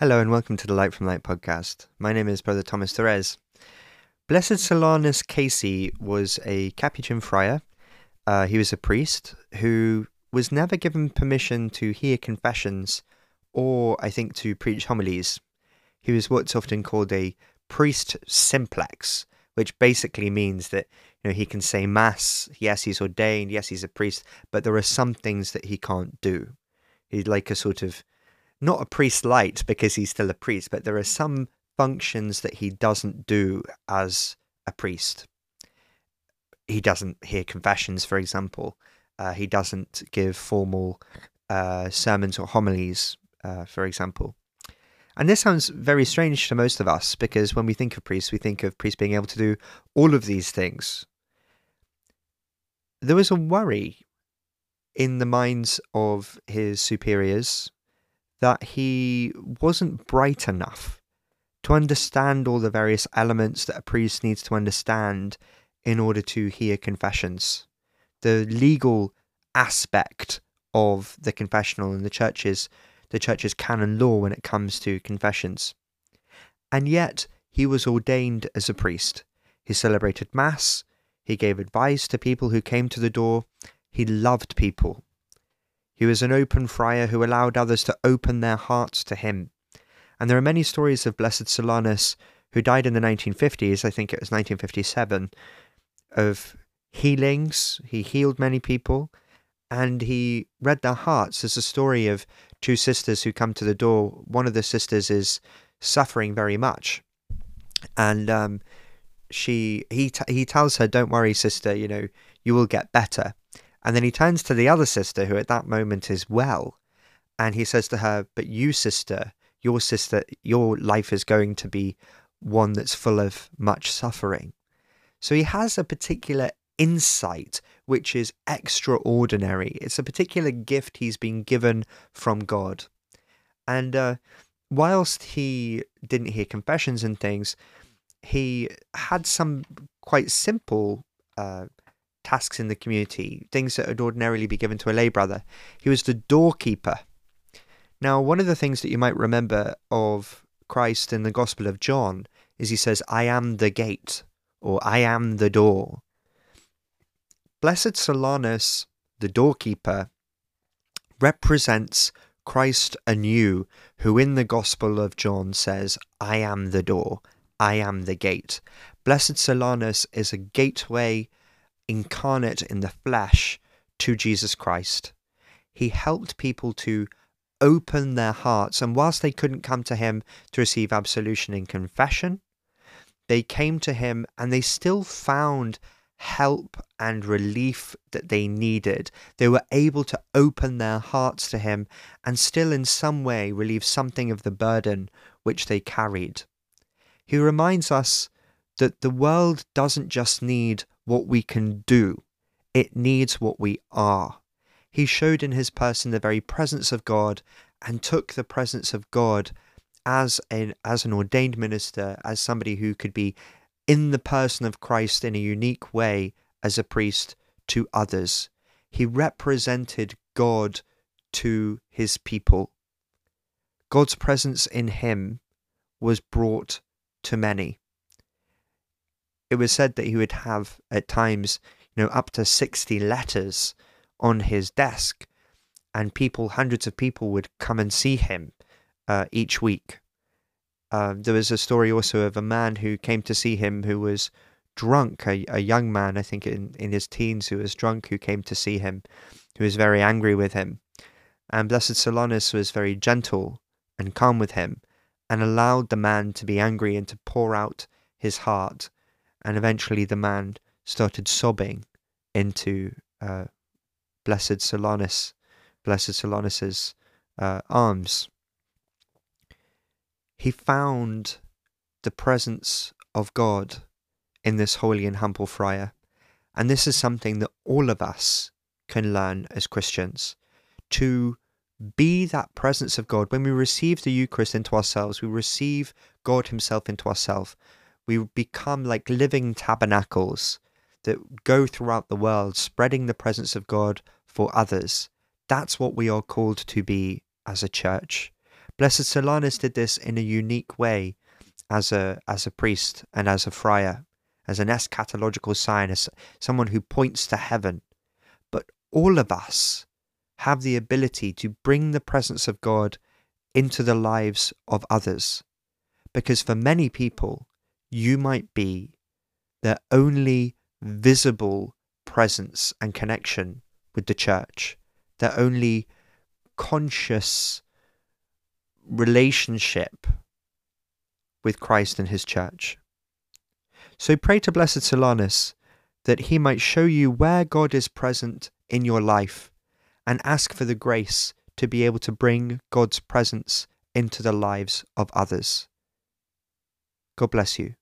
Hello and welcome to the Light from Light podcast. My name is Brother Thomas Therese. Blessed Solanus Casey was a Capuchin friar. Uh, he was a priest who was never given permission to hear confessions or, I think, to preach homilies. He was what's often called a priest simplex, which basically means that you know he can say mass. Yes, he's ordained. Yes, he's a priest, but there are some things that he can't do. He's like a sort of not a priest light because he's still a priest, but there are some functions that he doesn't do as a priest. He doesn't hear confessions, for example. Uh, he doesn't give formal uh, sermons or homilies, uh, for example. And this sounds very strange to most of us because when we think of priests, we think of priests being able to do all of these things. There was a worry in the minds of his superiors that he wasn't bright enough to understand all the various elements that a priest needs to understand in order to hear confessions. The legal aspect of the confessional in the churches the church's canon law when it comes to confessions. And yet, he was ordained as a priest. He celebrated Mass, he gave advice to people who came to the door, he loved people. He was an open friar who allowed others to open their hearts to him. And there are many stories of Blessed Solanus, who died in the 1950s, I think it was 1957, of healings. He healed many people and he read their hearts. There's a story of two sisters who come to the door. One of the sisters is suffering very much, and um, she he t- he tells her, "Don't worry, sister. You know you will get better." And then he turns to the other sister, who at that moment is well, and he says to her, "But you, sister, your sister, your life is going to be one that's full of much suffering." So he has a particular insight which is extraordinary. It's a particular gift he's been given from God. And uh, whilst he didn't hear confessions and things, he had some quite simple uh, tasks in the community, things that would ordinarily be given to a lay brother. He was the doorkeeper. Now, one of the things that you might remember of Christ in the Gospel of John is he says, I am the gate, or I am the door. Blessed Solanus, the doorkeeper, represents Christ anew, who in the Gospel of John says, I am the door, I am the gate. Blessed Solanus is a gateway incarnate in the flesh to Jesus Christ. He helped people to open their hearts, and whilst they couldn't come to him to receive absolution in confession, they came to him and they still found help and relief that they needed. They were able to open their hearts to Him and still, in some way, relieve something of the burden which they carried. He reminds us that the world doesn't just need what we can do, it needs what we are. He showed in his person the very presence of God and took the presence of God as an as an ordained minister, as somebody who could be in the person of Christ in a unique way as a priest to others. He represented God to his people. God's presence in him was brought to many. It was said that he would have at times, you know, up to 60 letters on his desk, and people, hundreds of people, would come and see him uh, each week. Uh, there was a story also of a man who came to see him who was drunk, a, a young man, I think in, in his teens, who was drunk, who came to see him, who was very angry with him. And Blessed Solanus was very gentle and calm with him and allowed the man to be angry and to pour out his heart. And eventually the man started sobbing into uh, Blessed Solanus, Blessed Solanus's uh, arms he found the presence of God in this holy and humble friar. And this is something that all of us can learn as Christians to be that presence of God. When we receive the Eucharist into ourselves, we receive God Himself into ourselves. We become like living tabernacles that go throughout the world, spreading the presence of God for others. That's what we are called to be as a church. Blessed Solanus did this in a unique way as a as a priest and as a friar, as an eschatological sign, as someone who points to heaven. But all of us have the ability to bring the presence of God into the lives of others. Because for many people, you might be their only visible presence and connection with the church, their only conscious relationship with Christ and his church. So pray to Blessed Solanus that he might show you where God is present in your life and ask for the grace to be able to bring God's presence into the lives of others. God bless you.